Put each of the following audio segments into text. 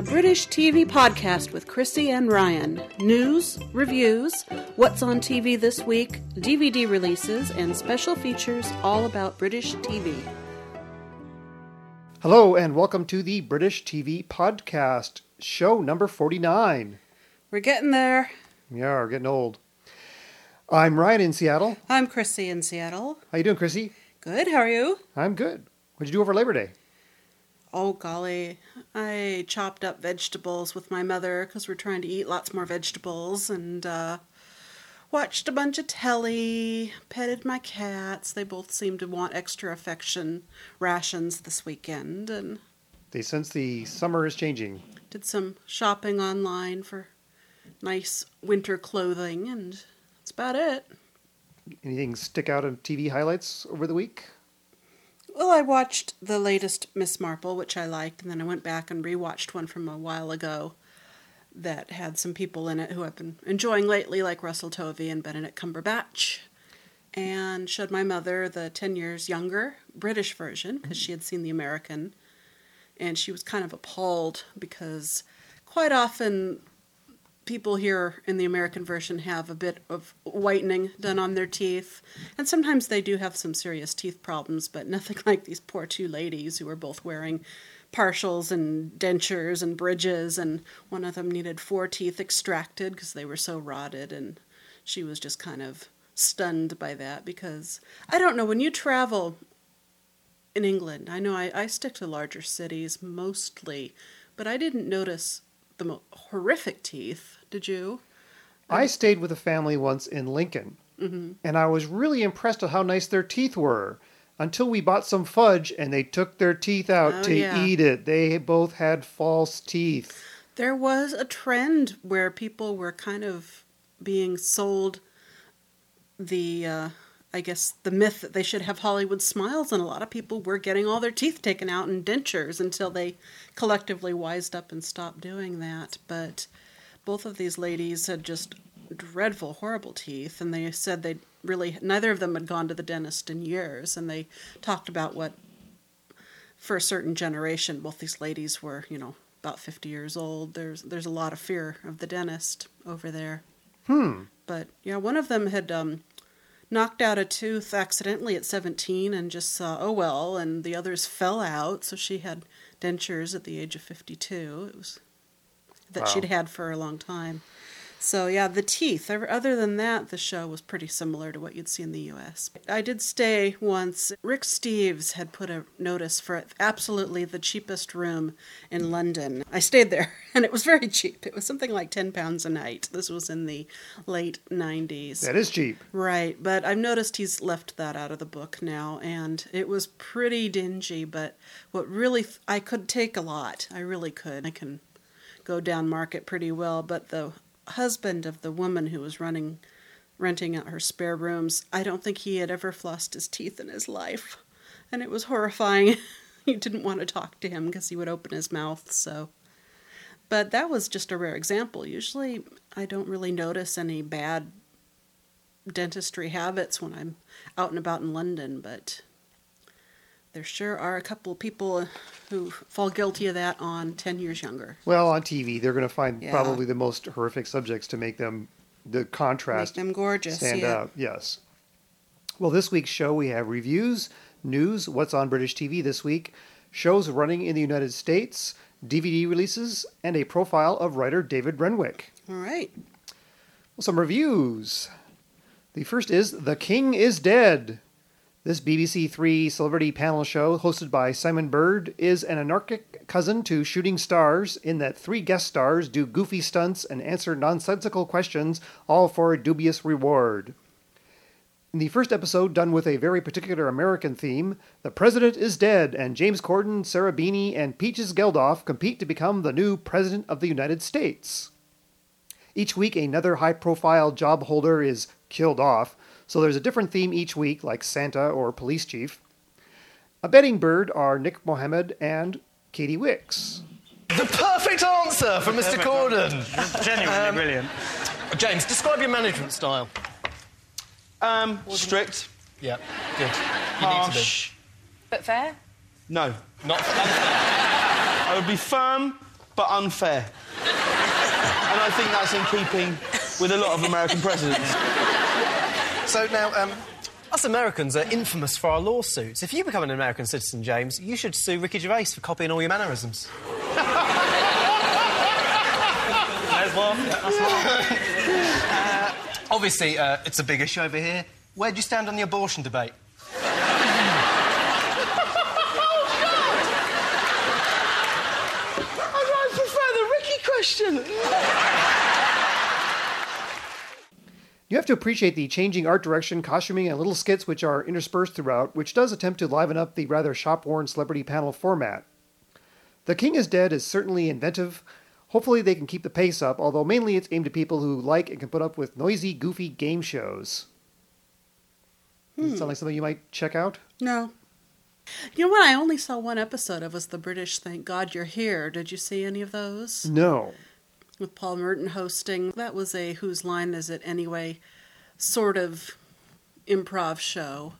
a British TV podcast with Chrissy and Ryan. News, reviews, what's on TV this week, DVD releases, and special features all about British TV. Hello, and welcome to the British TV podcast, show number 49. We're getting there. Yeah, we're getting old. I'm Ryan in Seattle. I'm Chrissy in Seattle. How you doing, Chrissy? Good, how are you? I'm good. What'd you do over Labor Day? Oh, golly. I chopped up vegetables with my mother because we're trying to eat lots more vegetables and uh, watched a bunch of telly, petted my cats. They both seem to want extra affection rations this weekend and They sense the summer is changing. did some shopping online for nice winter clothing and that's about it. Anything stick out in TV highlights over the week? Well, I watched the latest Miss Marple, which I liked, and then I went back and rewatched one from a while ago that had some people in it who I've been enjoying lately, like Russell Tovey and Benedict Cumberbatch. And showed my mother the 10 years younger British version because she had seen the American. And she was kind of appalled because quite often people here in the American version have a bit of whitening done on their teeth. And sometimes they do have some serious teeth problems, but nothing like these poor two ladies who were both wearing partials and dentures and bridges. And one of them needed four teeth extracted because they were so rotted. And she was just kind of stunned by that because I don't know, when you travel in England, I know I, I stick to larger cities mostly, but I didn't notice the horrific teeth. Did you? I stayed with a family once in Lincoln, and I was really impressed with how nice their teeth were. Until we bought some fudge and they took their teeth out Oh, to yeah. eat it. They both had false teeth. There was a trend where people were kind of being sold the, uh, I guess, the myth that they should have Hollywood smiles, and a lot of people were getting all their teeth taken out in dentures until they collectively wised up and stopped doing that. But both of these ladies had just dreadful, horrible teeth, and they said they really neither of them had gone to the dentist in years, and they talked about what for a certain generation, both these ladies were, you know, about 50 years old. There's there's a lot of fear of the dentist over there. Hmm. But yeah, one of them had um, knocked out a tooth accidentally at 17 and just saw, oh well, and the others fell out, so she had dentures at the age of 52. It was that Wow. she'd had for a long time. So yeah, the teeth. Other than that, the show was pretty similar to what you'd see in the U.S. I did stay once. Rick Steves had put a notice for absolutely the cheapest room in London. I stayed there, and it was very cheap. It was something like ten pounds a night. This was in the late '90s. That is cheap. Right, but I've noticed he's left that out of the book now, and it was pretty dingy. But what really, I could take a lot. I really could. I can go down market pretty well, but the husband of the woman who was running, renting out her spare rooms, I don't think he had ever flossed his teeth in his life, and it was horrifying. you didn't want to talk to him because he would open his mouth. So, but that was just a rare example. Usually, I don't really notice any bad dentistry habits when I'm out and about in London, but there sure are a couple of people who fall guilty of that on 10 years younger. Well, on TV, they're going to find Yeah. probably the most horrific subjects to make them the contrast Make them gorgeous. stand yeah. out. Yes. Well, this week's show we have reviews, news, what's on British TV this week, shows running in the United States, DVD releases, and a profile of writer David Renwick. All right. Well, some reviews. The first is The King is Dead. This BBC Three celebrity panel show, hosted by Simon Bird, is an anarchic cousin to Shooting Stars in that three guest stars do goofy stunts and answer nonsensical questions, all for a dubious reward. In the first episode, done with a very particular American theme, the president is dead, and James Corden, Sarah Beeny, and Peaches Geldof compete to become the new president of the United States. Each week, another high profile job holder is killed off, so there's a different theme each week, like Santa or Police Chief. A betting bird are Nick Mohammed and Katy Wix. The perfect answer from Mr. Corden. Genuinely brilliant. James, describe your management style. Um, strict, Yeah, good. You need to harsh. But fair? No, be. Not I would be firm, but unfair. and I think that's in keeping with a lot of American presidents. So now, um, us Americans are infamous for our lawsuits. If you become an American citizen, James, you should sue Ricky Gervais for copying all your mannerisms. There's one. Uh, obviously, uh, it's a big issue over here. Where do you stand on the abortion debate? Oh, God! I'd prefer the Ricky question. You have to appreciate the changing art direction, costuming, and little skits which are interspersed throughout, which does attempt to liven up the rather shop worn celebrity panel format. The King is Dead is certainly inventive. Hopefully, they can keep the pace up, although mainly it's aimed at people who like and can put up with noisy, goofy game shows. Does it sound like something you might check out? No. You know what I only saw one episode of was the British Thank God You're Here. Did you see any of those? No. With Paul Merton hosting. That was a Whose Line Is It Anyway sort of improv show.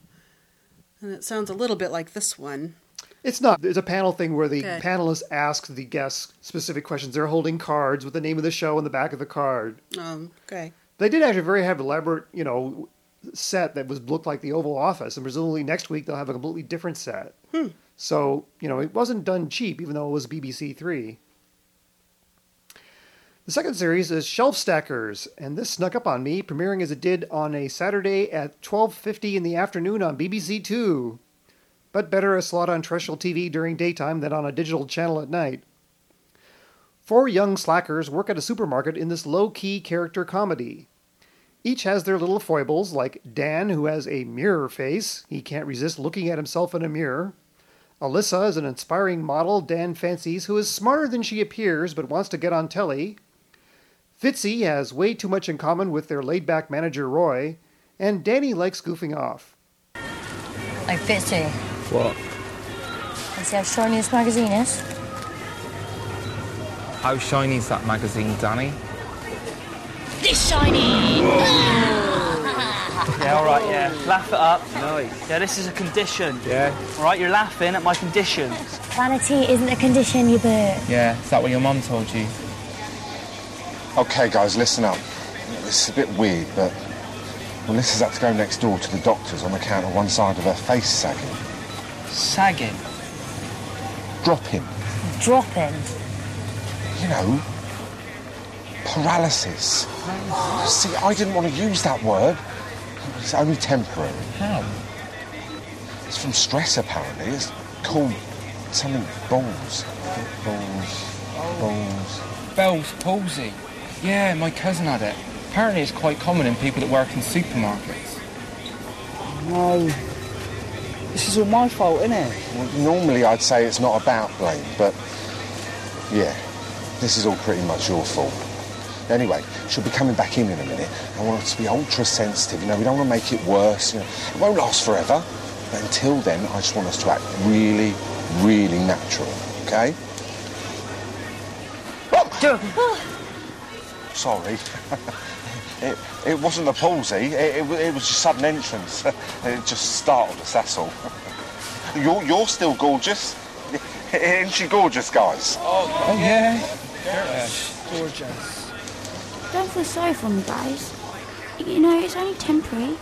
And it sounds a little bit like this one. It's not. It's a panel thing where the Okay. panelists ask the guests specific questions. They're holding cards with the name of the show on the back of the card. Um, okay. They did actually very have elaborate, you know, set that was looked like the Oval Office, and presumably next week they'll have a completely different set. Hmm. So you know, it wasn't done cheap, even though it was BBC Three. The second series is Shelf Stackers, and this snuck up on me, premiering as it did on a Saturday at 12:50 in the afternoon on BBC Two. But better a slot on terrestrial TV during daytime than on a digital channel at night. Four young slackers work at a supermarket in this low key character comedy. Each has their little foibles, like Dan, who has a mirror face. He can't resist looking at himself in a mirror. Alyssa is an inspiring model Dan fancies who is smarter than she appears but wants to get on telly. Fitzy has way too much in common with their laid back manager Roy. And Danny likes goofing off. Hey, Fitzy. What? And see how shiny this magazine is? How shiny is that magazine, Danny? This shiny! Yeah, all right, yeah. Laugh it up. Nice. Yeah, this is a condition. Yeah? All right, you're laughing at my conditions. Vanity isn't a condition, you bird. Yeah. Is that what your mum told you? Okay, guys, listen up. This is a bit weird, but Melissa's had to go next door to the doctors on account of one side of her face sagging. Sagging. Dropping. Dropping. You know, paralysis. See, I didn't want to use that word. It's only temporary. How? It's from stress, apparently. It's called something balls. Balls. Oh. Balls. Bell's palsy. Yeah, my cousin had it. Apparently it's quite common in people that work in supermarkets. No. This is all my fault, isn't it? Well, normally I'd say it's not about blame, but yeah, this is all pretty much your fault. Anyway, she'll be coming back in in a minute. I want her to be ultra sensitive. You know, we don't want to make it worse. You know, it won't last forever. But until then, I just want us to act really, really natural. Okay? Oh. Sorry. it, it wasn't a palsy. It, it, it was just sudden entrance. it just startled us. That's all. You're, you're still gorgeous. Isn't she gorgeous, guys? Oh, oh yeah? Gorgeous. Don't feel sorry for me, guys. You know, it's only temporary.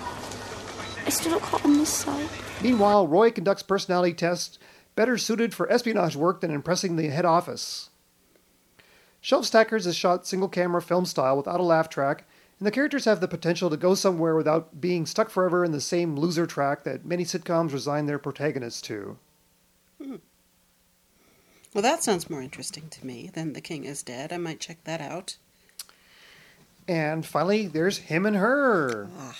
I still look hot on this side. Meanwhile, Roy conducts personality tests better suited for espionage work than impressing the head office. Shelf Stackers is shot single camera film style without a laugh track, and the characters have the potential to go somewhere without being stuck forever in the same loser track that many sitcoms resign their protagonists to. Well, that sounds more interesting to me than The King is Dead. I might check that out. And finally, there's Him and Her. Ah.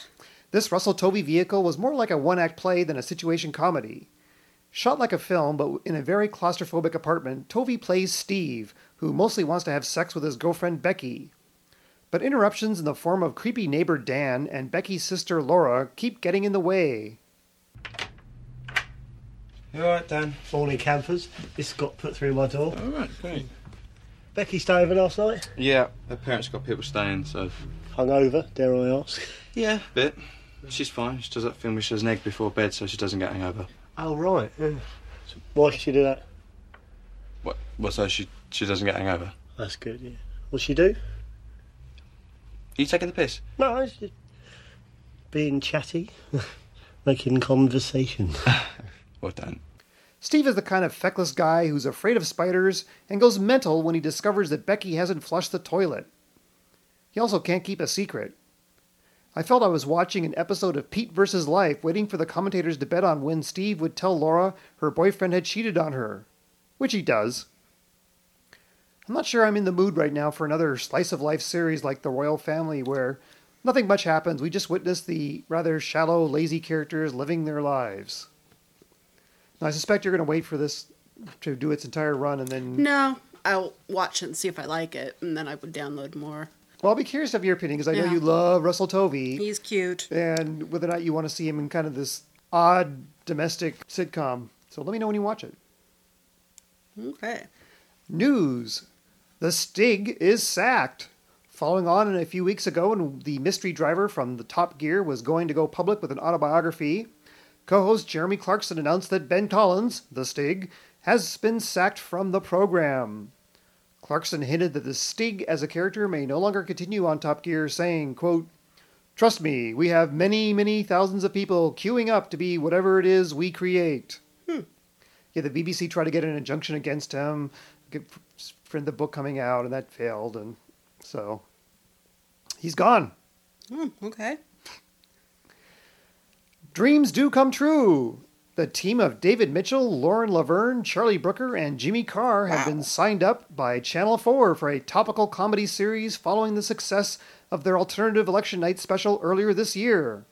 This Russell Tovey vehicle was more like a one act play than a situation comedy. Shot like a film, but in a very claustrophobic apartment, Tovey plays Steve, who mostly wants to have sex with his girlfriend Becky. But interruptions in the form of creepy neighbor Dan and Becky's sister Laura keep getting in the way. You alright, Dan? Morning, campers. This got put through my door. All right, great. Becky stayed over last night. Yeah, her parents got people staying, so Hungover, dare I ask? yeah, a bit. She's fine. She does that thing where she does an egg before bed, so she doesn't get hungover. Oh, right. Yeah. Why should she do that? What? What? So she she doesn't get hangover? That's good, yeah. What's she do? Are you taking the piss? No, it's just being chatty, making conversation. Well done. Steve is the kind of feckless guy who's afraid of spiders and goes mental when he discovers that Becky hasn't flushed the toilet. He also can't keep a secret. I felt I was watching an episode of Pete vs. Life, waiting for the commentators to bet on when Steve would tell Laura her boyfriend had cheated on her, which he does. I'm not sure I'm in the mood right now for another slice of life series like The Royal Family, where nothing much happens. We just witness the rather shallow, lazy characters living their lives. Now, I suspect you're going to wait for this to do its entire run and then. No, I'll watch it and see if I like it, and then I would download more. Well, I'll be curious of your opinion because I know Yeah. you love Russell Tovey. He's cute. And whether or not you want to see him in kind of this odd domestic sitcom. So let me know when you watch it. Okay. News The Stig is sacked. Following on a few weeks ago, when the mystery driver from the Top Gear was going to go public with an autobiography, co host Jeremy Clarkson announced that Ben Collins, the Stig, has been sacked from the program. Clarkson hinted that the Stig as a character may no longer continue on Top Gear, saying, quote, Trust me, we have many, many thousands of people queuing up to be whatever it is we create. Hmm. Yeah, the BBC tried to get an injunction against him for the book coming out, and that failed, and so he's gone. Hmm, okay. Dreams do come true. The team of David Mitchell, Lauren Laverne, Charlie Brooker, and Jimmy Carr have been signed up by Channel 4 for a topical comedy series following the success of their alternative election night special earlier this year.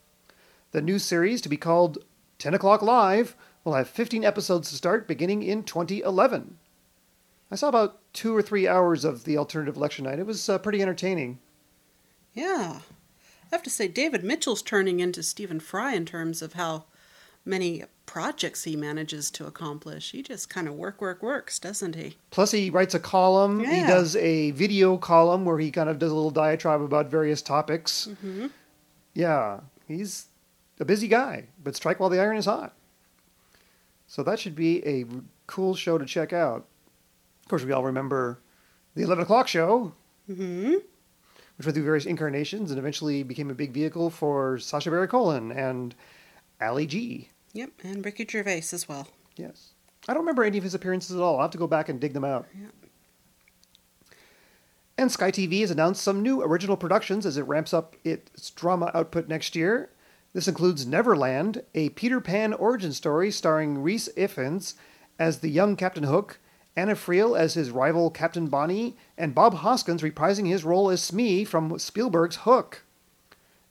The new series, to be called 10 O'Clock Live, will have 15 episodes to start beginning in 2011. I saw about two or three hours of the alternative election night. It was uh, pretty entertaining. Yeah. I have to say, David Mitchell's turning into Stephen Fry in terms of how many projects he manages to accomplish. He just kind of work, work, works, doesn't he? Plus, he writes a column. Yeah. He does a video column where he kind of does a little diatribe about various topics. Mm-hmm. Yeah, he's a busy guy, but strike while the iron is hot. So that should be a cool show to check out. Of course, we all remember the 11 o'clock show, Mm-hmm. which went through various incarnations and eventually became a big vehicle for Sacha Baron Cohen and Ali G. Yep, and Ricky Gervais as well. Yes. I don't remember any of his appearances at all. I'll have to go back and dig them out. Yeah. And Sky TV has announced some new original productions as it ramps up its drama output next year. This includes Neverland, a Peter Pan origin story starring Rhys Ifans as the young Captain Hook, Anna Friel as his rival Captain Bonnie, and Bob Hoskins reprising his role as Smee from Spielberg's Hook.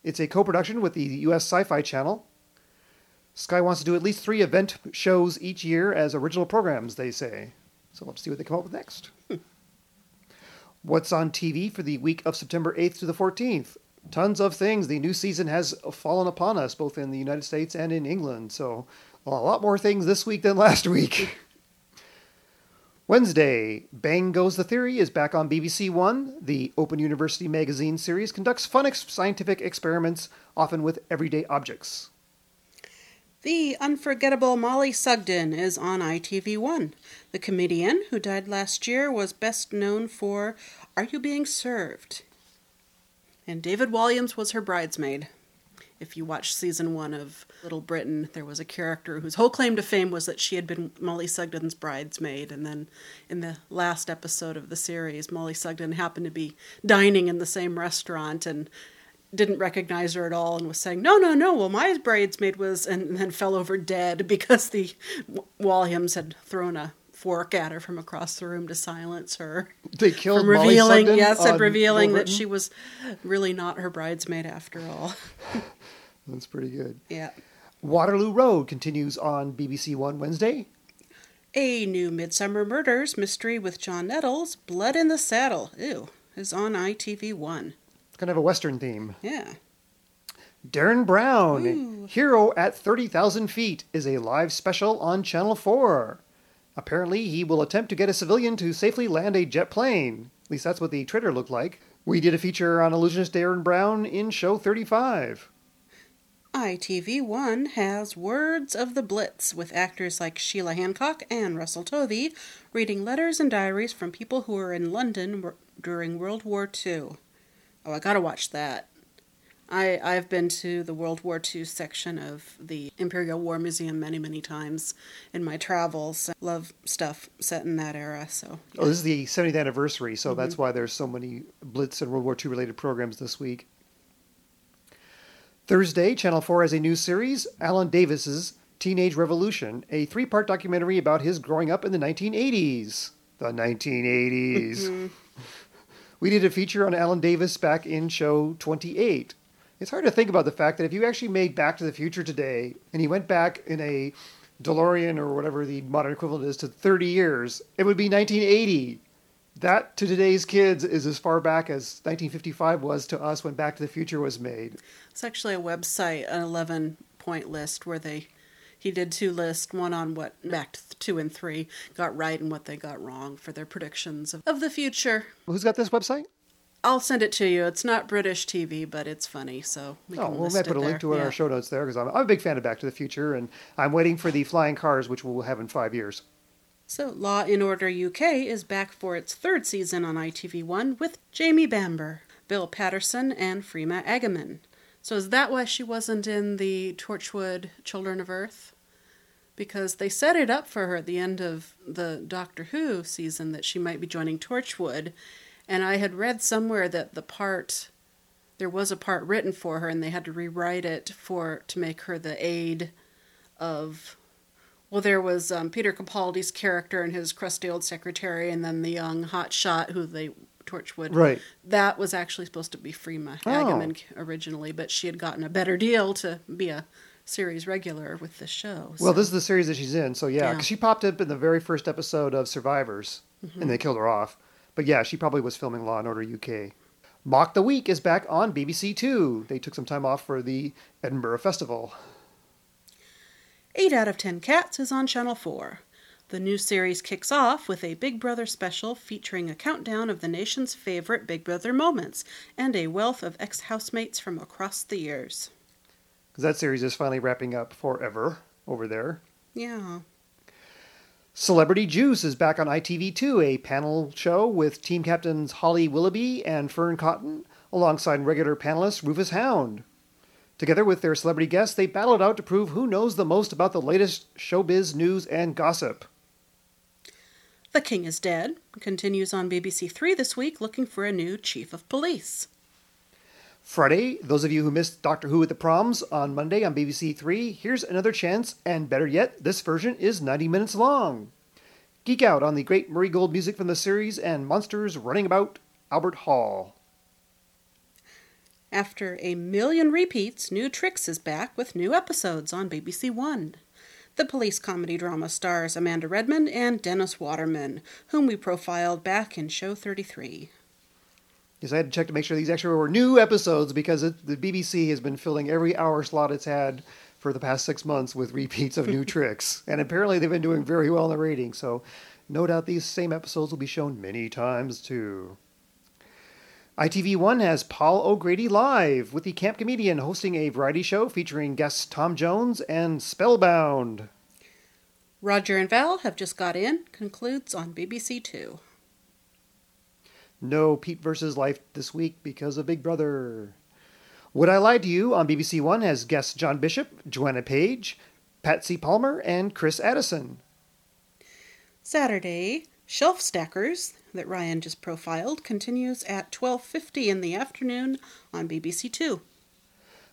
It's a co production with the US Sci Fi Channel. Sky wants to do at least three event shows each year as original programs, they say. So let's see what they come up with next. What's on TV for the week of September 8th to the 14th? Tons of things. The new season has fallen upon us, both in the United States and in England. So, a lot more things this week than last week. Wednesday, Bang Goes the Theory is back on BBC One. The Open University magazine series conducts fun ex- scientific experiments, often with everyday objects. The unforgettable Mollie Sugden is on ITV1. The comedian, who died last year, was best known for Are You Being Served? And David Walliams was her bridesmaid. If you watch season one of Little Britain, there was a character whose whole claim to fame was that she had been Mollie Sugden's bridesmaid. And then in the last episode of the series, Mollie Sugden happened to be dining in the same restaurant and didn't recognize her at all and was saying, "No, no, no. Well, my bridesmaid was," and then fell over dead because the Walliams had thrown a fork at her from across the room to silence her. They killed from Mollie revealing, Sugden yes, and revealing that she was really not her bridesmaid after all. That's pretty good. Yeah. Waterloo Road continues on BBC One Wednesday. A new Midsomer Murders mystery with John Nettles, Blood in the Saddle, ew, is on ITV1. It's kind of a Western theme. Yeah. Derren Brown, Hero at 30,000 Feet, is a live special on Channel 4. Apparently, he will attempt to get a civilian to safely land a jet plane. At least that's what the trailer looked like. We did a feature on illusionist Derren Brown in show 35. ITV1 has Words of the Blitz with actors like Sheila Hancock and Russell Tovey reading letters and diaries from people who were in London during World War II. Oh, I gotta watch that. I, I've been to the World War II section of the Imperial War Museum many, many times in my travels. I Love stuff set in that era, so. Oh, this is the 70th anniversary, so that's mm-hmm. why there's so many Blitz and World War II related programs this week. Thursday, Channel 4 has a new series, Alan Davies's Teenage Revolution, a three part documentary about his growing up in the 1980s. The 1980s. Mm-hmm. we did a feature on Alan Davis back in show 28. It's hard to think about the fact that if you actually made Back to the Future today and you went back in a DeLorean or whatever the modern equivalent is to 30 years, it would be 1980. That to today's kids is as far back as 1955 was to us when Back to the Future was made. It's actually a website, an 11 point list where they. He did two lists, one on what back two and three got right and what they got wrong for their predictions of, of the future. Who's got this website? I'll send it to you. It's not British TV, but it's funny, so we Oh, can well, we list might it put a there. link to it in Yeah. our show notes there because I'm, I'm a big fan of Back to the Future and I'm waiting for the flying cars, which we'll have in five years. So, Law and Order UK is back for its third season on ITV1 with Jamie Bamber, Bill Paterson, and Freema Agyeman. So, is that why she wasn't in the Torchwood Children of Earth? Because they set it up for her at the end of the Doctor Who season that she might be joining Torchwood, and I had read somewhere that the part there was a part written for her and they had to rewrite it for to make her the aide of well, there was um, Peter Capaldi's character and his crusty old secretary, and then the young hot shot who they Torchwood. Right. That was actually supposed to be Freema Oh. Originally, but she had gotten a better deal to be a series regular with the show. Well, this is the series that she's in, so yeah, Yeah. 'cause she popped up in the very first episode of Survivors, Mhm. and they killed her off. But yeah, she probably was filming Law and Order UK. Mock the Week is back on BBC Two. They took some time off for the Edinburgh Festival. 8 out of 10 Cats is on Channel 4. The new series kicks off with a Big Brother special featuring a countdown of the nation's favorite Big Brother moments and a wealth of ex housemates from across the years. Because that series is finally wrapping up forever over there. Yeah. Celebrity Juice is back on ITV2, a panel show with team captains Holly Willoughby and Fearne Cotton, alongside regular panelist Rufus Hound. Together with their celebrity guests, they battle out to prove who knows the most about the latest showbiz news and gossip. The King is Dead continues on BBC Three this week looking for a new chief of police. Friday, those of you who missed Doctor Who at the Proms on Monday on BBC Three, here's another chance, and better yet, this version is 90 minutes long. Geek out on the great Murray Gold music from the series and monsters running about Albert Hall. After a million repeats, New Tricks is back with new episodes on BBC One. The police comedy drama stars Amanda Redman and Dennis Waterman, whom we profiled back in show 33. Yes, I had to check to make sure these actually were new episodes because it, the BBC has been filling every hour slot it's had for the past six months with repeats of new tricks. And apparently they've been doing very well in the ratings, so no doubt these same episodes will be shown many times too. ITV1 has Paul O'Grady Live with the camp comedian hosting a variety show featuring guests Tom Jones and Spellbound. Roger and Val have just got in, concludes on BBC Two. No Pete versus Life this week because of Big Brother. Would I Lie to You on BBC One has guests John Bishop, Joanna Page, Patsy Palmer, and Chris Addison. Saturday, Shelf Stackers, that Ryan just profiled, continues at 12.50 in the afternoon on BBC Two.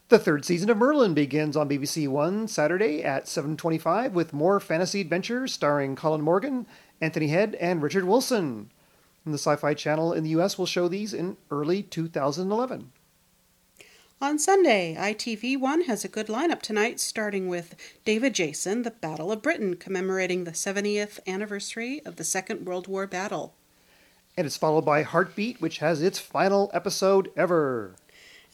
The third season of Merlin begins on BBC One Saturday at 7:25 with more fantasy adventures starring Colin Morgan, Anthony Head, and Richard Wilson. And the Sci-Fi Channel in the U.S. will show these in early 2011. On Sunday, ITV1 has a good lineup tonight, starting with David Jason, The Battle of Britain, commemorating the 70th anniversary of the Second World War battle. And it's followed by Heartbeat, which has its final episode ever.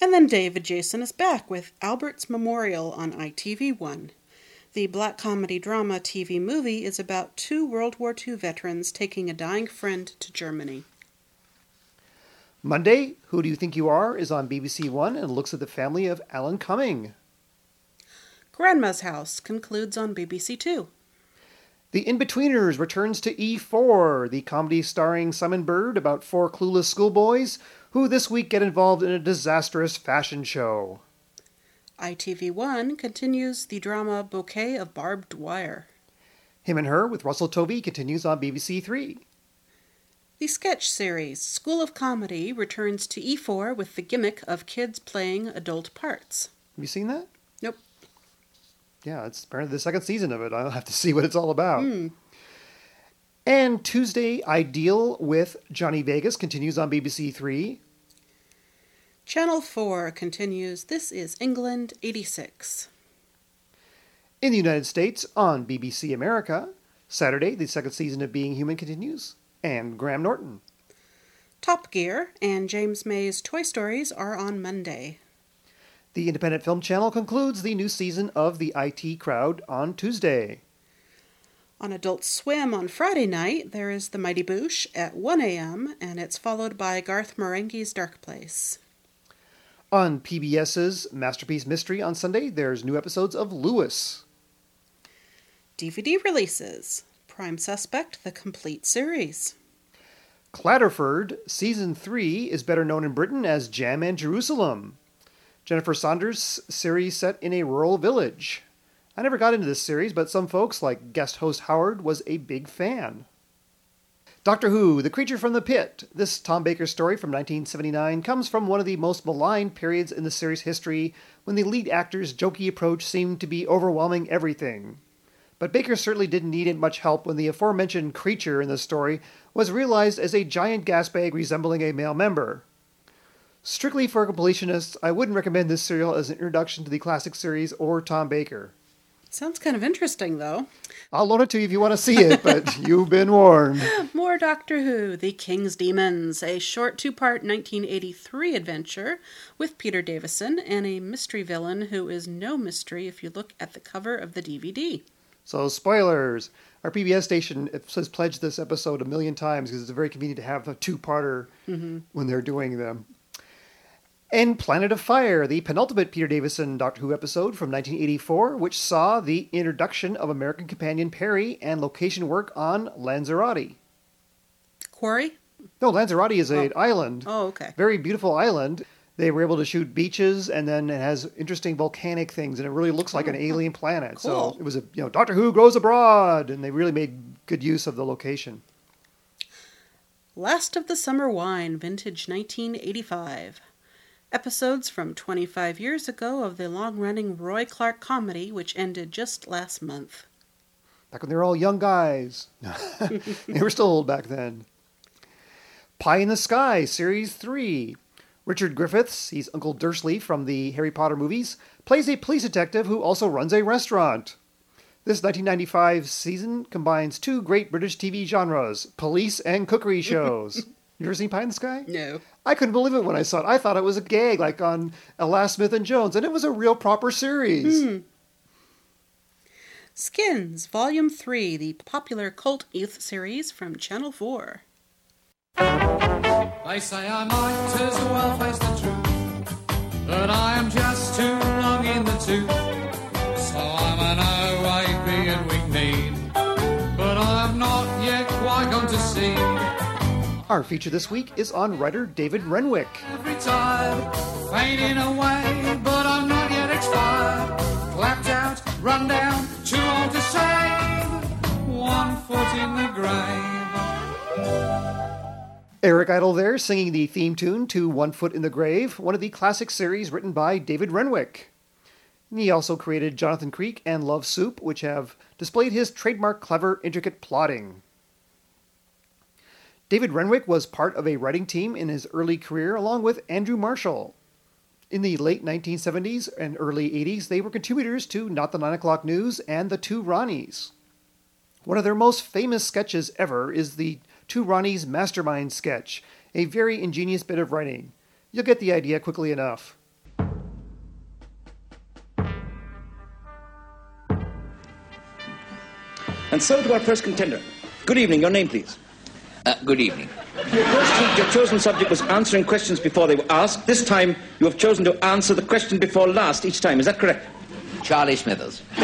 And then David Jason is back with Albert's Memorial on ITV1. The black comedy drama TV movie is about two World War II veterans taking a dying friend to Germany. Monday, Who Do You Think You Are is on BBC One and looks at the family of Alan Cumming. Grandma's House concludes on BBC Two. The In-Betweeners returns to E4, the comedy starring Simon Bird about four clueless schoolboys who this week get involved in a disastrous fashion show. ITV1 continues the drama Bouquet of Barbed Wire. Him and Her with Russell Tovey continues on BBC Three. The sketch series School of Comedy returns to E4 with the gimmick of kids playing adult parts. Have you seen that? Nope. Yeah, it's apparently the second season of it. I'll have to see what it's all about. Hmm. And Tuesday, Ideal with Johnny Vegas continues on BBC Three. Channel 4 continues This is England 86. In the United States, on BBC America, Saturday, the second season of Being Human continues, and Graham Norton. Top Gear and James May's Toy Stories are on Monday. The Independent Film Channel concludes the new season of The IT Crowd on Tuesday. On Adult Swim on Friday night, there is The Mighty Boosh at 1 a.m., and it's followed by Garth Marenghi's Dark Place. On PBS's Masterpiece Mystery on Sunday, there's new episodes of Lewis. DVD releases Prime Suspect, the complete series. Clatterford, Season 3, is better known in Britain as Jam and Jerusalem. Jennifer Saunders' series set in a rural village. I never got into this series, but some folks, like guest host Howard, was a big fan. Doctor Who, The Creature from the Pit. This Tom Baker story from 1979 comes from one of the most maligned periods in the series' history when the lead actor's jokey approach seemed to be overwhelming everything. But Baker certainly didn't need much help when the aforementioned creature in the story was realized as a giant gas bag resembling a male member. Strictly for completionists, I wouldn't recommend this serial as an introduction to the classic series or Tom Baker. Sounds kind of interesting, though. I'll loan it to you if you want to see it, but you've been warned. More Doctor Who, The King's Demons, a short two part 1983 adventure with Peter Davison and a mystery villain who is no mystery if you look at the cover of the DVD. So, spoilers. Our PBS station has pledged this episode a million times because it's very convenient to have a two parter Mhm. when they're doing them. And Planet of Fire, the penultimate Peter Davison Doctor Who episode from 1984, which saw the introduction of American companion Peri and location work on Lanzarote. Quarry? No, Lanzarote is an oh. island. Oh, okay. Very beautiful island. They were able to shoot beaches, and then it has interesting volcanic things, and it really looks like an mm-hmm. alien planet. So it was a you know Doctor Who goes abroad, and they really made good use of the location. Last of the Summer Wine, vintage 1985. Episodes from 25 years ago of the long running Roy Clarke comedy, which ended just last month. Back when they were all young guys, they were still old back then. Pie in the Sky, Series 3. Richard Griffiths, he's Uncle Dursley from the Harry Potter movies, plays a police detective who also runs a restaurant. This 1995 season combines two great British TV genres, police and cookery shows. you ever seen Pie in the Sky? No. I couldn't believe it when I saw it. I thought it was a gag, like on Alas Smith and Jones, and it was a real proper series. Hmm. Skins, Volume 3, the popular cult youth series from Channel 4. They say I might as well face the truth, but I am just too long in the tooth. Our feature this week is on writer David Renwick. Retired, fading away, but I'm not yet expired. Clapped out, run down, too old to save. One foot in the grave. Eric Idle there singing the theme tune to One Foot in the Grave, one of the classic series written by David Renwick. He also created Jonathan Creek and Love Soup, which have displayed his trademark clever, intricate plotting. David Renwick was part of a writing team in his early career along with Andrew Marshall. In the late 1970s and early 80s, they were contributors to Not the Nine O'Clock News and The Two Ronnies. One of their most famous sketches ever is the Two Ronnies Mastermind sketch, a very ingenious bit of writing. You'll get the idea quickly enough. And so to our first contender. Good evening. Your name, please. Uh, good evening. Your first week, your chosen subject was answering questions before they were asked. This time, you have chosen to answer the question before last each time. Is that correct? Charlie Smithers.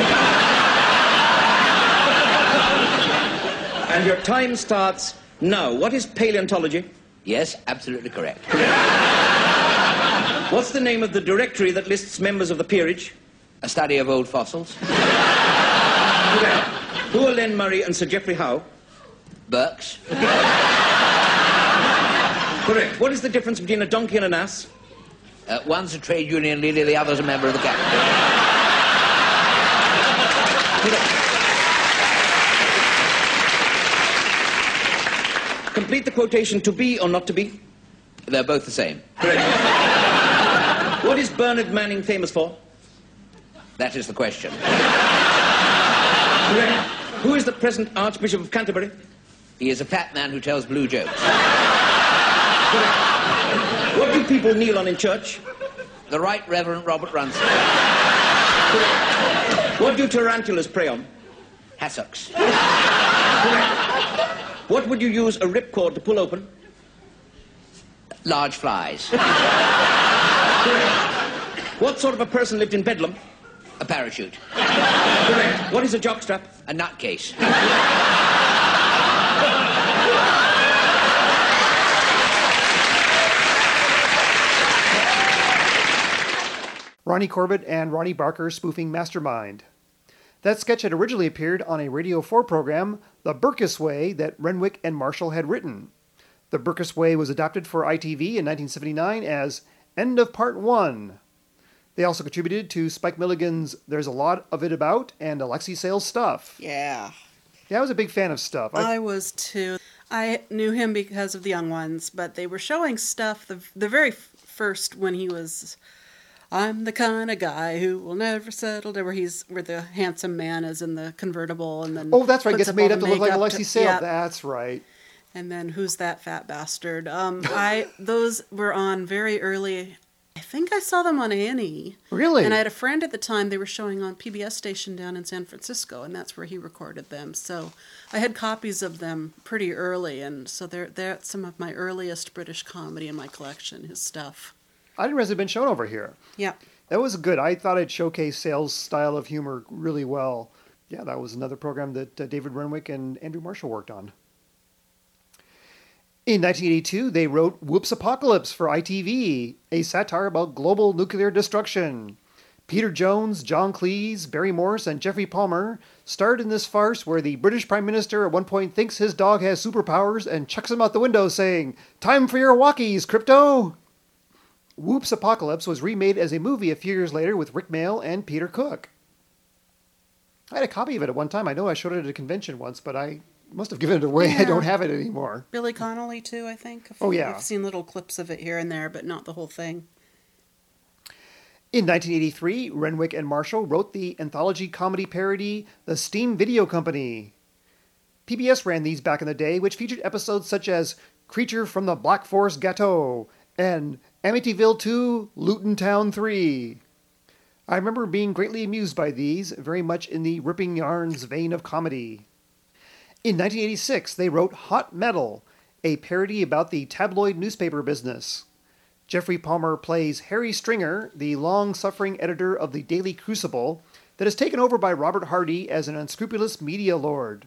and your time starts now. What is paleontology? Yes, absolutely correct. What's the name of the directory that lists members of the peerage? A study of old fossils. Who are Len Murray and Sir Geoffrey Howe? Burke's. Correct. What is the difference between a donkey and an ass? Uh, one's a trade union leader, the other's a member of the cabinet. Complete the quotation to be or not to be? They're both the same. Correct. what is Bernard Manning famous for? That is the question. Correct. Who is the present Archbishop of Canterbury? He is a fat man who tells blue jokes. What do people kneel on in church? The Right Reverend Robert Runcie. What do tarantulas prey on? Hassocks. What would you use a ripcord to pull open? Large flies. what sort of a person lived in Bedlam? A parachute. Correct. What is a jockstrap? A nutcase. Ronnie Corbett and Ronnie Barker spoofing Mastermind. That sketch had originally appeared on a Radio 4 program, The Burkiss Way, that Renwick and Marshall had written. The Burkiss Way was adapted for ITV in 1979 as End of Part 1. They also contributed to Spike Milligan's There's a Lot of It About and Alexei Sayle's Stuff. Yeah. Yeah, I was a big fan of Stuff. I was too. I knew him because of the Young Ones, but they were showing stuff the the very first when he was. I'm the kind of guy who will never settle down. Where he's where the handsome man is in the convertible, and then oh, that's right. Gets up made up to look like Alexei Sayle. yeah. That's right. And then who's that fat bastard? Um, I those were on very early. I think I saw them on Annie. Really? And I had a friend at the time. They were showing on PBS station down in San Francisco, and that's where he recorded them. So I had copies of them pretty early, and so they're they're some of my earliest British comedy in my collection. His stuff. I didn't realize it had been shown over here. Yeah. That was good. I thought it showcased Sayle's style of humor really well. Yeah, that was another program that uh, David Renwick and Andrew Marshall worked on. In 1982, they wrote Whoops Apocalypse for ITV, a satire about global nuclear destruction. Peter Jones, John Cleese, Barry Morse, and Geoffrey Palmer starred in this farce where the British Prime Minister at one point thinks his dog has superpowers and chucks him out the window saying, Time for your walkies, Crypto! Whoops Apocalypse was remade as a movie a few years later with Rik Mayall and Peter Cook. I had a copy of it at one time. I know I showed it at a convention once, but I must have given it away. I don't have it anymore. Billy Connolly too, I think. Oh, yeah. I've seen little clips of it here and there, but not the whole thing. In 1983, Renwick and Marshall wrote the anthology comedy parody The Steam Video Company. PBS ran these back in the day, which featured episodes such as Creature from the Black Forest Ghetto and Amityville 2, Luton Town 3. I remember being greatly amused by these, very much in the ripping yarns vein of comedy. In 1986, they wrote Hot Metal, a parody about the tabloid newspaper business. Geoffrey Palmer plays Harry Stringer, the long suffering editor of the Daily Crucible, that is taken over by Robert Hardy as an unscrupulous media lord.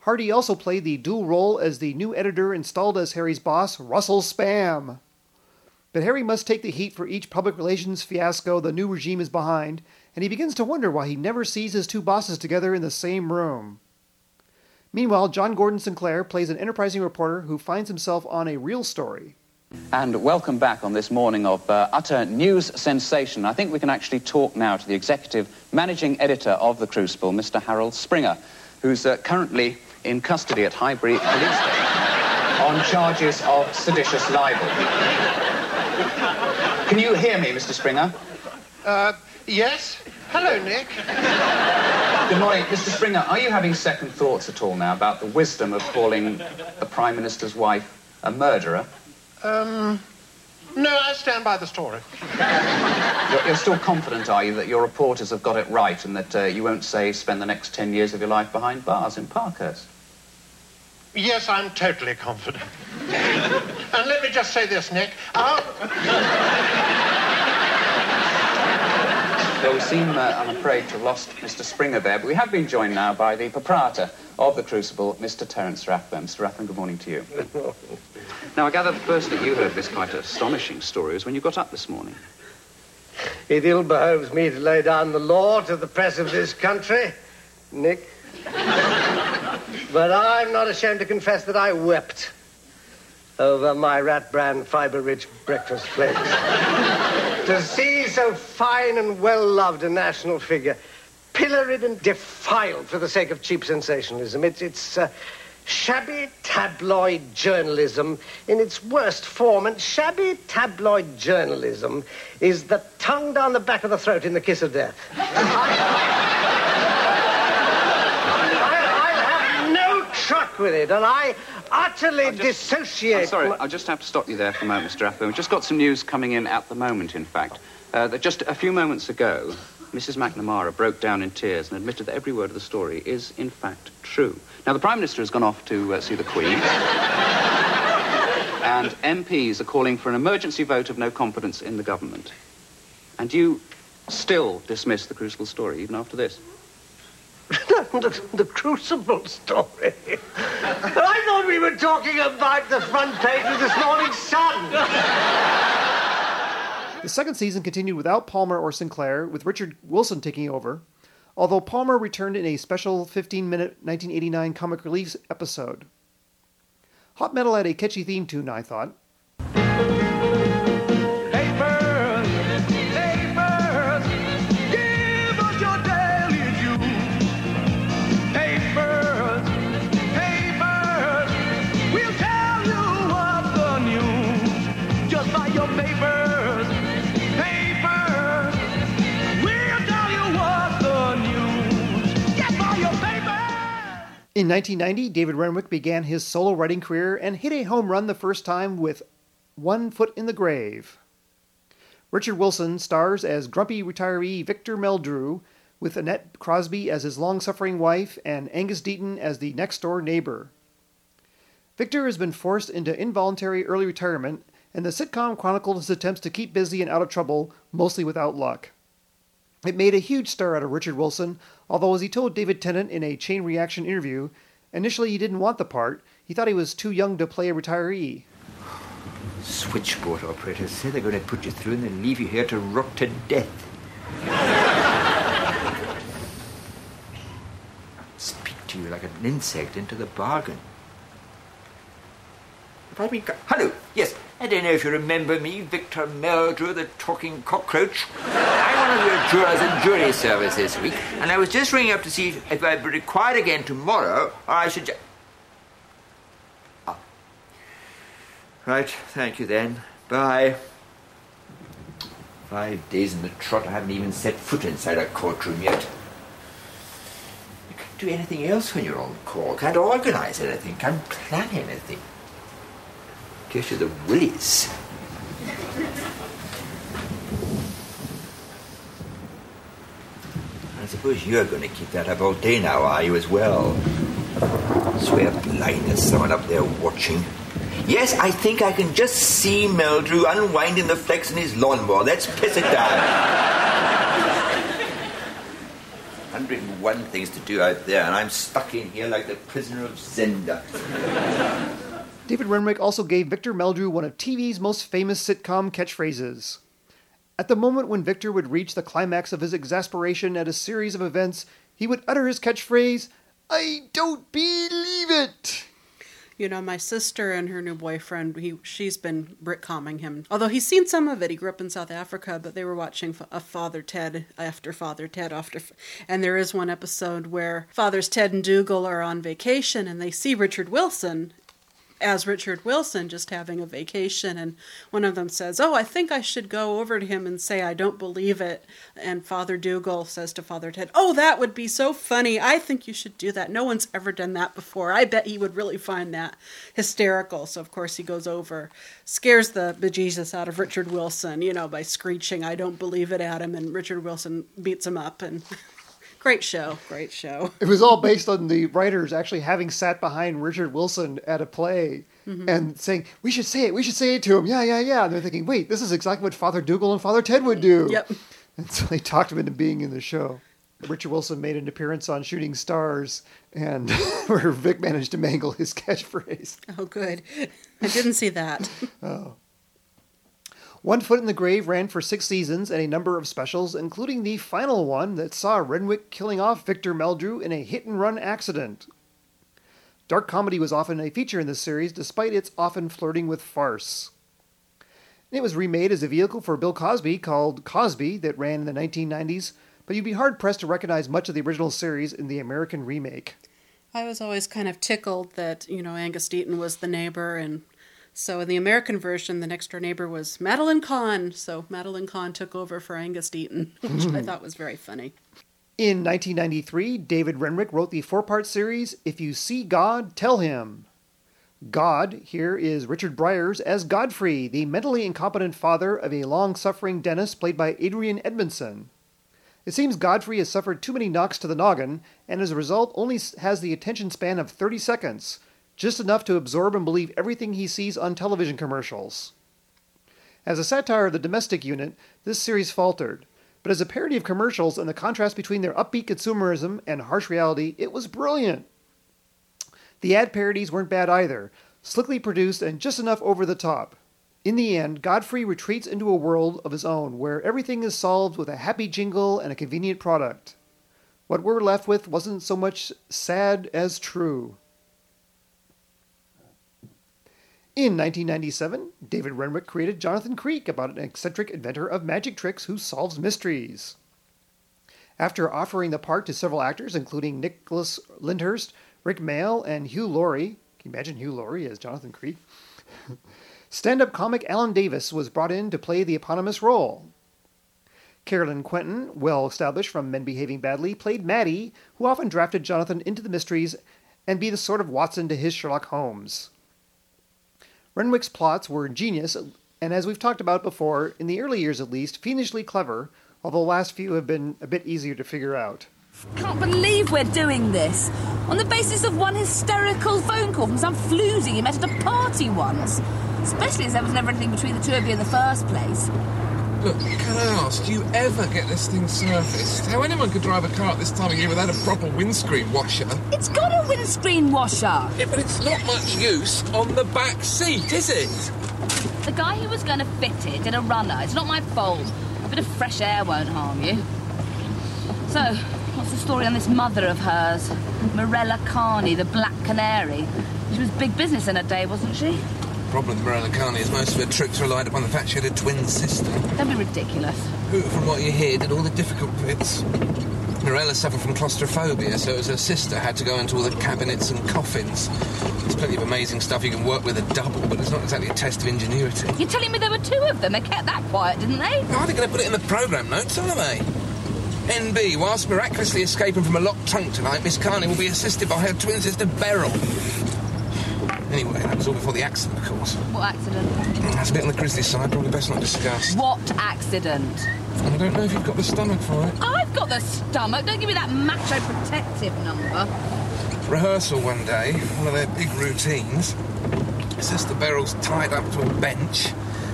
Hardy also played the dual role as the new editor installed as Harry's boss, Russell Spam. But Harry must take the heat for each public relations fiasco the new regime is behind, and he begins to wonder why he never sees his two bosses together in the same room. Meanwhile, John Gordon Sinclair plays an enterprising reporter who finds himself on a real story. And welcome back on this morning of uh, utter news sensation. I think we can actually talk now to the executive managing editor of The Crucible, Mr. Harold Springer, who's uh, currently in custody at Highbury Police Station on charges of seditious libel. Can you hear me, Mr. Springer? Uh, yes? Hello, Nick. Good morning, Mr. Springer. Are you having second thoughts at all now about the wisdom of calling the Prime Minister's wife a murderer? Um, no, I stand by the story. You're, you're still confident, are you, that your reporters have got it right and that uh, you won't, say, spend the next 10 years of your life behind bars in Parkhurst? Yes, I'm totally confident. And let me just say this, Nick. Our... Well, we seem, uh, I'm afraid, to have lost Mr. Springer there, but we have been joined now by the proprietor of the Crucible, Mr. Terence Rathbone. Mr. Rathbone, good morning to you. Now, I gather the first that you heard this quite astonishing story was when you got up this morning. It ill behoves me to lay down the law to the press of this country, Nick. but I'm not ashamed to confess that I wept over my rat brand fiber rich breakfast flakes. to see so fine and well loved a national figure pilloried and defiled for the sake of cheap sensationalism. It's, it's uh, shabby tabloid journalism in its worst form. And shabby tabloid journalism is the tongue down the back of the throat in the kiss of death. I, I have with it, and I utterly dissociate. I'm sorry, I'll just have to stop you there for a moment, Mr. Rathbone. We've just got some news coming in at the moment, in fact. Uh, that just a few moments ago, Mrs. McNamara broke down in tears and admitted that every word of the story is, in fact, true. Now, the Prime Minister has gone off to uh, see the Queen. and MPs are calling for an emergency vote of no confidence in the government. And you still dismiss the Crucible story, even after this? the, the Crucible story. I thought we were talking about the front page of this morning's Sun. The second season continued without Palmer or Sinclair, with Richard Wilson taking over, although Palmer returned in a special 15 minute 1989 comic relief episode. Hot Metal had a catchy theme tune, I thought. In 1990, David Renwick began his solo writing career and hit a home run the first time with One Foot in the Grave. Richard Wilson stars as grumpy retiree Victor Meldrew, with Annette Crosbie as his long suffering wife and Angus Deayton as the next door neighbor. Victor has been forced into involuntary early retirement, and the sitcom chronicled his attempts to keep busy and out of trouble, mostly without luck. It made a huge star out of Richard Wilson, although, as he told David Tennant in a Chain Reaction interview, initially he didn't want the part. He thought he was too young to play a retiree. Switchboard operators say they're going to put you through and then leave you here to rot to death. Speak to you like an insect into the bargain. Have I been... Hello, yes, I don't know if you remember me, Victor Meldrew, the talking cockroach. I'm one of your jurors in jury service this week, and I was just ringing up to see if I'd be required again tomorrow, or I should... Ah. Right, thank you then. Bye. Five days in the trot, I haven't even set foot inside a courtroom yet. You can't do anything else when you're on call. Can't organize anything, can't plan anything. Gives you the willies. I suppose you're going to keep that up all day now, are you, as well? Swear blind there's someone up there watching. Yes, I think I can just see Meldrew unwinding the flex in his lawnmower. Let's piss it down. 101 things to do out there, and I'm stuck in here like the prisoner of Zenda. David Renwick also gave Victor Meldrew one of TV's most famous sitcom catchphrases. At the moment when Victor would reach the climax of his exasperation at a series of events, he would utter his catchphrase, I don't believe it! You know, my sister and her new boyfriend, he she's been Britcomming him. Although he's seen some of it. He grew up in South Africa, but they were watching a Father Ted after Father Ted after, and there is one episode where Fathers Ted and Dougal are on vacation, and they see Richard Wilson as Richard Wilson just having a vacation and one of them says, "Oh, I think I should go over to him and say I don't believe it." And Father Dougal says to Father Ted, "Oh, that would be so funny. I think you should do that. No one's ever done that before. I bet he would really find that hysterical." So of course he goes over, scares the bejesus out of Richard Wilson, you know, by screeching, "I don't believe it" at him and Richard Wilson beats him up and great show, great show. It was all based on the writers actually having sat behind Richard Wilson at a play Mhm. and saying, "We should say it. We should say it to him." Yeah, yeah, yeah. And they're thinking, "Wait, this is exactly what Father Dougal and Father Ted would do." Yep. And so they talked him into being in the show. Richard Wilson made an appearance on Shooting Stars, and where Vic managed to mangle his catchphrase. Oh, good. I didn't see that. Oh. One Foot in the Grave ran for six seasons and a number of specials, including the final one that saw Renwick killing off Victor Meldrew in a hit and run accident. Dark comedy was often a feature in this series, despite its often flirting with farce. It was remade as a vehicle for Bill Cosby called Cosby that ran in the 1990s, but you'd be hard pressed to recognize much of the original series in the American remake. I was always kind of tickled that, you know, Angus Deayton was the neighbor, and so in the American version, the next door neighbor was Madeline Kahn. So Madeline Kahn took over for Angus Deayton, which I hmm. thought was very funny. In 1993, David Renwick wrote the four part series If You See God, Tell Him. God here is Richard Briers as Godfrey, the mentally incompetent father of a long suffering dentist played by Adrian Edmondson. It seems Godfrey has suffered too many knocks to the noggin, and as a result only has the attention span of 30 seconds, just enough to absorb and believe everything he sees on television commercials. As a satire of the domestic unit, this series faltered, but as a parody of commercials and the contrast between their upbeat consumerism and harsh reality, it was brilliant. The ad parodies weren't bad either, slickly produced and just enough over the top. In the end, Godfrey retreats into a world of his own where everything is solved with a happy jingle and a convenient product. What we're left with wasn't so much sad as true. In 1997, David Renwick created Jonathan Creek about an eccentric inventor of magic tricks who solves mysteries. After offering the part to several actors, including Nicholas Lyndhurst, Rik Mayall, and Hugh Laurie, can you imagine Hugh Laurie as Jonathan Creek? Stand up comic Alan Davies was brought in to play the eponymous role. Caroline Quentin, well established from Men Behaving Badly, played Maddie, who often drafted Jonathan into the mysteries and be the sort of Watson to his Sherlock Holmes. Renwick's plots were ingenious, and as we've talked about before, in the early years at least, fiendishly clever, although the last few have been a bit easier to figure out. Can't believe we're doing this. On the basis of one hysterical phone call from some floozy you met at a party once. Especially as there was never anything between the two of you in the first place. Look, can I ask, do you ever get this thing surfaced? How anyone could drive a car at this time of year without a proper windscreen washer? It's got a windscreen washer. Yeah, but it's not much use on the back seat, is it? The guy who was going to fit it did a runner. It's not my fault. A bit of fresh air won't harm you. So, what's the story on this mother of hers? Mirella Carney, the Black Canary. She was big business in her day, wasn't she? Problem with Mirella Carney is most of her tricks relied upon the fact she had a twin sister. That'd be ridiculous. Who, from what you hear, did all the difficult bits. Mirella suffered from claustrophobia, so as her sister had to go into all the cabinets and coffins. There's plenty of amazing stuff you can work with a double, but it's not exactly a test of ingenuity. You're telling me there were two of them? They kept that quiet, didn't they? How are they going to put it in the programme notes, aren't they? NB, whilst miraculously escaping from a locked trunk tonight, Miss Carney will be assisted by her twin sister Beryl. Anyway, that was all before the accident, of course. What accident? That's a bit on the grisly side, probably best not discussed. What accident? I don't know if you've got the stomach for it. I've got the stomach. Don't give me that macho protective number. Rehearsal one day, one of their big routines. Sister Beryl's tied up to a bench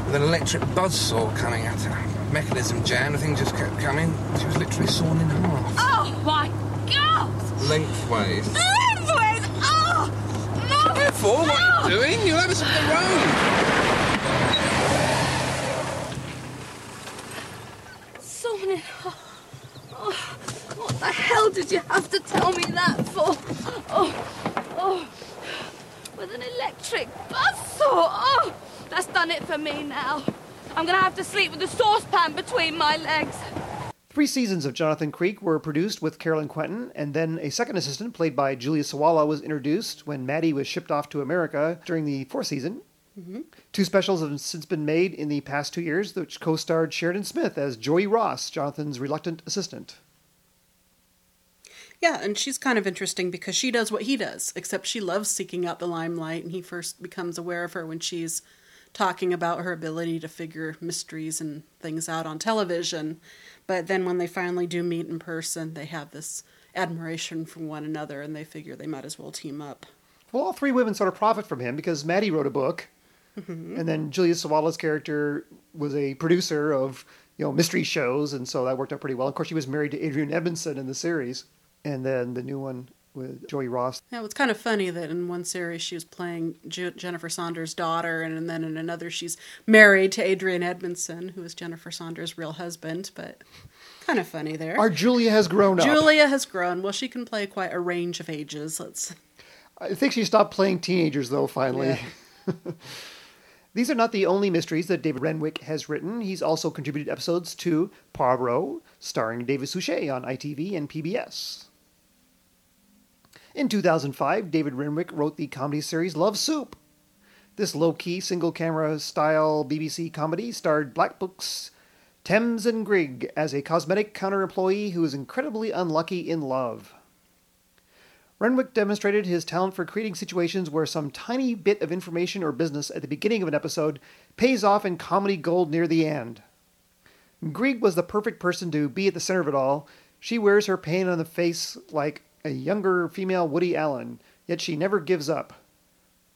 with an electric buzzsaw coming at her. Mechanism jammed, the thing just kept coming. She was literally sawn in half. Oh my god! Lengthways! Oh! Careful, what are you doing? You'll have us on the road. Sawn in. Oh, oh, what the hell did you have to tell me that for? Oh, oh, with an electric buzzsaw. Oh, that's done it for me now. I'm gonna have to sleep with a saucepan between my legs. Three seasons of Jonathan Creek were produced with Caroline Quentin, and then a second assistant, played by Julia Sawalha, was introduced when Maddie was shipped off to America during the fourth season. Mhm. Two specials have since been made in the past two years, which co starred Sheridan Smith as Joey Ross, Jonathan's reluctant assistant. Yeah, and she's kind of interesting because she does what he does, except she loves seeking out the limelight, and he first becomes aware of her when she's talking about her ability to figure mysteries and things out on television. But then when they finally do meet in person, they have this admiration for one another, and they figure they might as well team up. Well, all three women sort of profit from him because Maddie wrote a book, Mhm. and then Julia Sawalha's character was a producer of you you know, mystery shows, and so that worked out pretty well. Of course, she was married to Adrian Edmondson in the series, and then the new one with Joey Ross. Yeah, it's kind of funny that in one series she was playing Jennifer Saunders' daughter, and then in another she's married to Adrian Edmondson, who is Jennifer Saunders' real husband. But kind of funny there. Our Julia has grown up. Julia has grown. Well, she can play quite a range of ages. Let's. I think she stopped playing teenagers, though, finally. These are not the only mysteries that David Renwick has written. He's also contributed episodes to Poirot, starring David Suchet on ITV and PBS. In 2005, David Renwick wrote the comedy series Love Soup. This low key, single camera style BBC comedy starred Black Books' Thames and Grigg as a cosmetic counter employee who is incredibly unlucky in love. Renwick demonstrated his talent for creating situations where some tiny bit of information or business at the beginning of an episode pays off in comedy gold near the end. Greig was the perfect person to be at the center of it all. She wears her pain on the face like a younger female Woody Allen, yet she never gives up.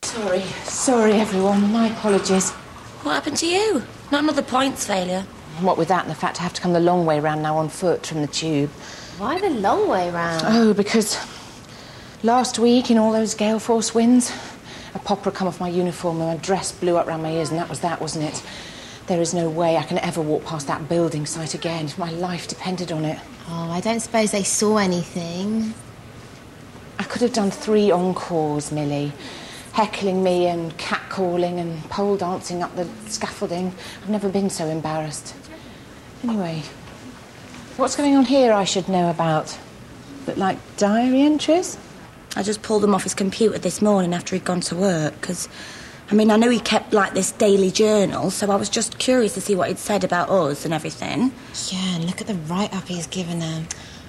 Sorry, sorry everyone, my apologies. What happened to you? Not another points failure. What with that and the fact I have to come the long way round now on foot from the tube. Why the long way round? Oh, because last week in all those gale force winds, a popper come off my uniform and my dress blew up round my ears, and that was that, wasn't it? There is no way I can ever walk past that building site again. if My life depended on it. Oh, I don't suppose they saw anything. I could have done three encores, Millie. Heckling me and catcalling and pole dancing up the scaffolding. I've never been so embarrassed. Anyway, what's going on here I should know about? Look like diary entries? I just pulled them off his computer this morning after he'd gone to work, because, I mean, I knew he kept, like, this daily journal, so I was just curious to see what he'd said about us and everything. Yeah, and look at the write up he's given her.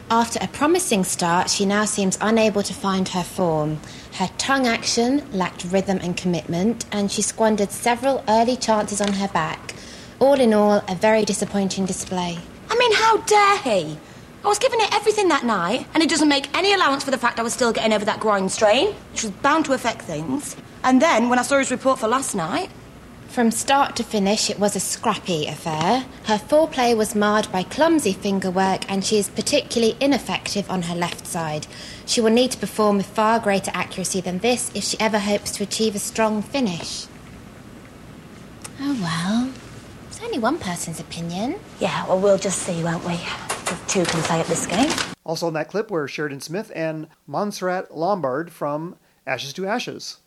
After a promising start, she now seems unable to find her form. Her tongue action lacked rhythm and commitment, and she squandered several early chances on her back. All in all, a very disappointing display. I mean, how dare he? I was giving it everything that night, and it doesn't make any allowance for the fact I was still getting over that groin strain, which was bound to affect things. And then, when I saw his report for last night, From start to finish, it was a scrappy affair. Her foreplay was marred by clumsy fingerwork, and she is particularly ineffective on her left side. She will need to perform with far greater accuracy than this if she ever hopes to achieve a strong finish. Oh well. It's only one person's opinion. yeah, well, we'll just see, won't we? If two can play at this game. Also in that clip were Sheridan Smith and Montserrat Lombard from Ashes to Ashes.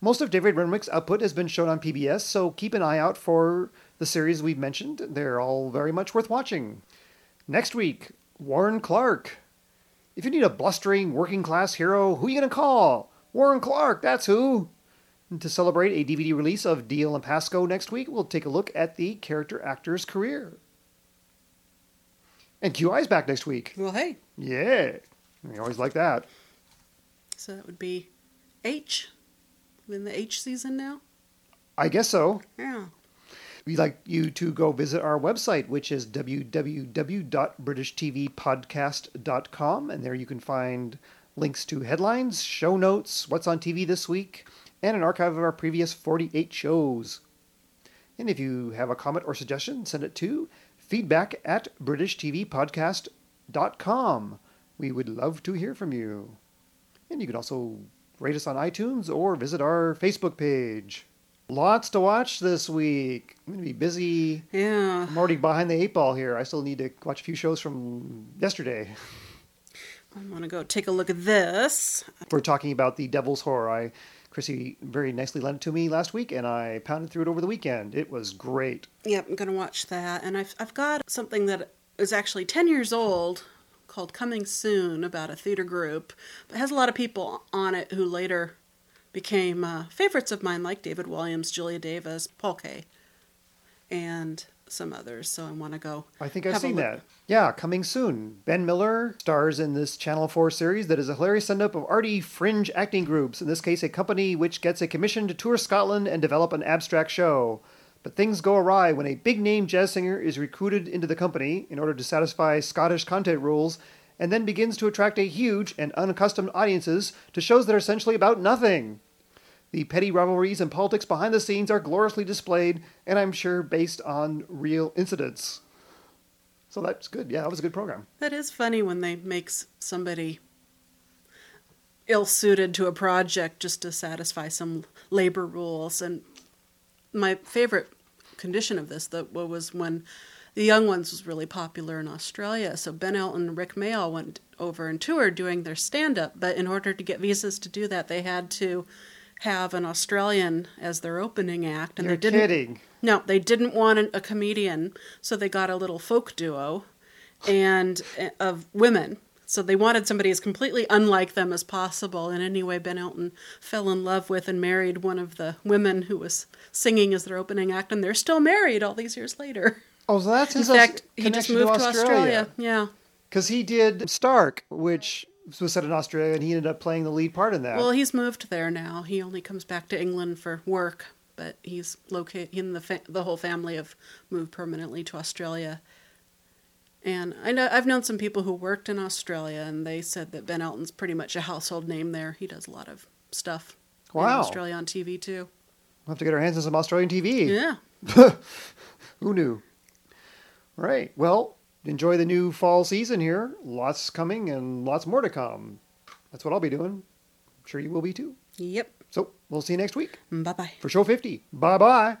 Most of David Renwick's output has been shown on PBS, so keep an eye out for the series we've mentioned. They're all very much worth watching. Next week, Warren Clarke. If you need a blustering working class hero, who are you going to call? Warren Clarke, that's who. And to celebrate a DVD release of Dalziel and Pascoe next week, we'll take a look at the character actor's career. And QI's back next week. Well, hey, Yeah. We always like that. so that would be H. In the H season now. I guess so. Yeah. We'd like you to go visit our website, which is www.britishtvpodcast.com, and there you can find links to headlines, show notes, what's on TV this week, and an archive of our previous 48 shows. And if you have a comment or suggestion, send it to feedback at britishtvpodcast.com. We would love to hear from you. And you can also rate us on iTunes or visit our Facebook page. Lots to watch this week. I'm going to be busy. Yeah. I'm already behind the eight ball here. I still need to watch a few shows from yesterday. I'm going to go take a look at this. We're talking about the Devil's Whore. I, Chrissy very nicely lent it to me last week, and I pounded through it over the weekend. It was great. Yep, I'm going to watch that. And I've, I've got something that is actually 10 years old called Coming Soon about a theater group. But it has a lot of people on it who later became uh, favorites of mine, like David Walliams, Julia Davis, Paul Kaye, and some others. So I want to go. I think I've seen that. Yeah, coming soon. Ben Miller stars in this Channel 4 series that is a hilarious send up of arty fringe acting groups, in this case, a company which gets a commission to tour Scotland and develop an abstract show. But things go awry when a big name jazz singer is recruited into the company in order to satisfy Scottish content rules and then begins to attract a huge and unaccustomed audiences to shows that are essentially about nothing. The petty rivalries and politics behind the scenes are gloriously displayed, and I'm sure based on real incidents. So that's good. Yeah, that was a good program. That is funny when they make somebody ill-suited to a project just to satisfy some labor rules. And my favorite condition of this that was when the Young Ones was really popular in Australia. So Ben Elton and Rik Mayall went over and toured doing their stand-up, but in order to get visas to do that, they had to have an Australian as their opening act, and You're they didn't. kidding. No, they didn't want a, a comedian, so they got a little folk duo, and uh, of women. So they wanted somebody as completely unlike them as possible. And anyway, Ben Elton fell in love with and married one of the women who was singing as their opening act, and they're still married all these years later. Oh, so that's In his fact, he just moved to to Australia. Australia. Yeah. Because he did Stark, which was set in Australia, and he ended up playing the lead part in that. Well, he's moved there now. He only comes back to England for work, but he's located. He and the fa- the whole family have moved permanently to Australia. And I know I've known some people who worked in Australia, and they said that Ben Elton's pretty much a household name there. He does a lot of stuff in Wow. Australia on TV too. We'll have to get our hands on some Australian TV. Yeah. Who knew? Right. Well, enjoy the new fall season here. Lots coming and lots more to come. That's what I'll be doing. I'm sure you will be too. Yep. So we'll see you next week Bye bye. for show 50. Bye bye.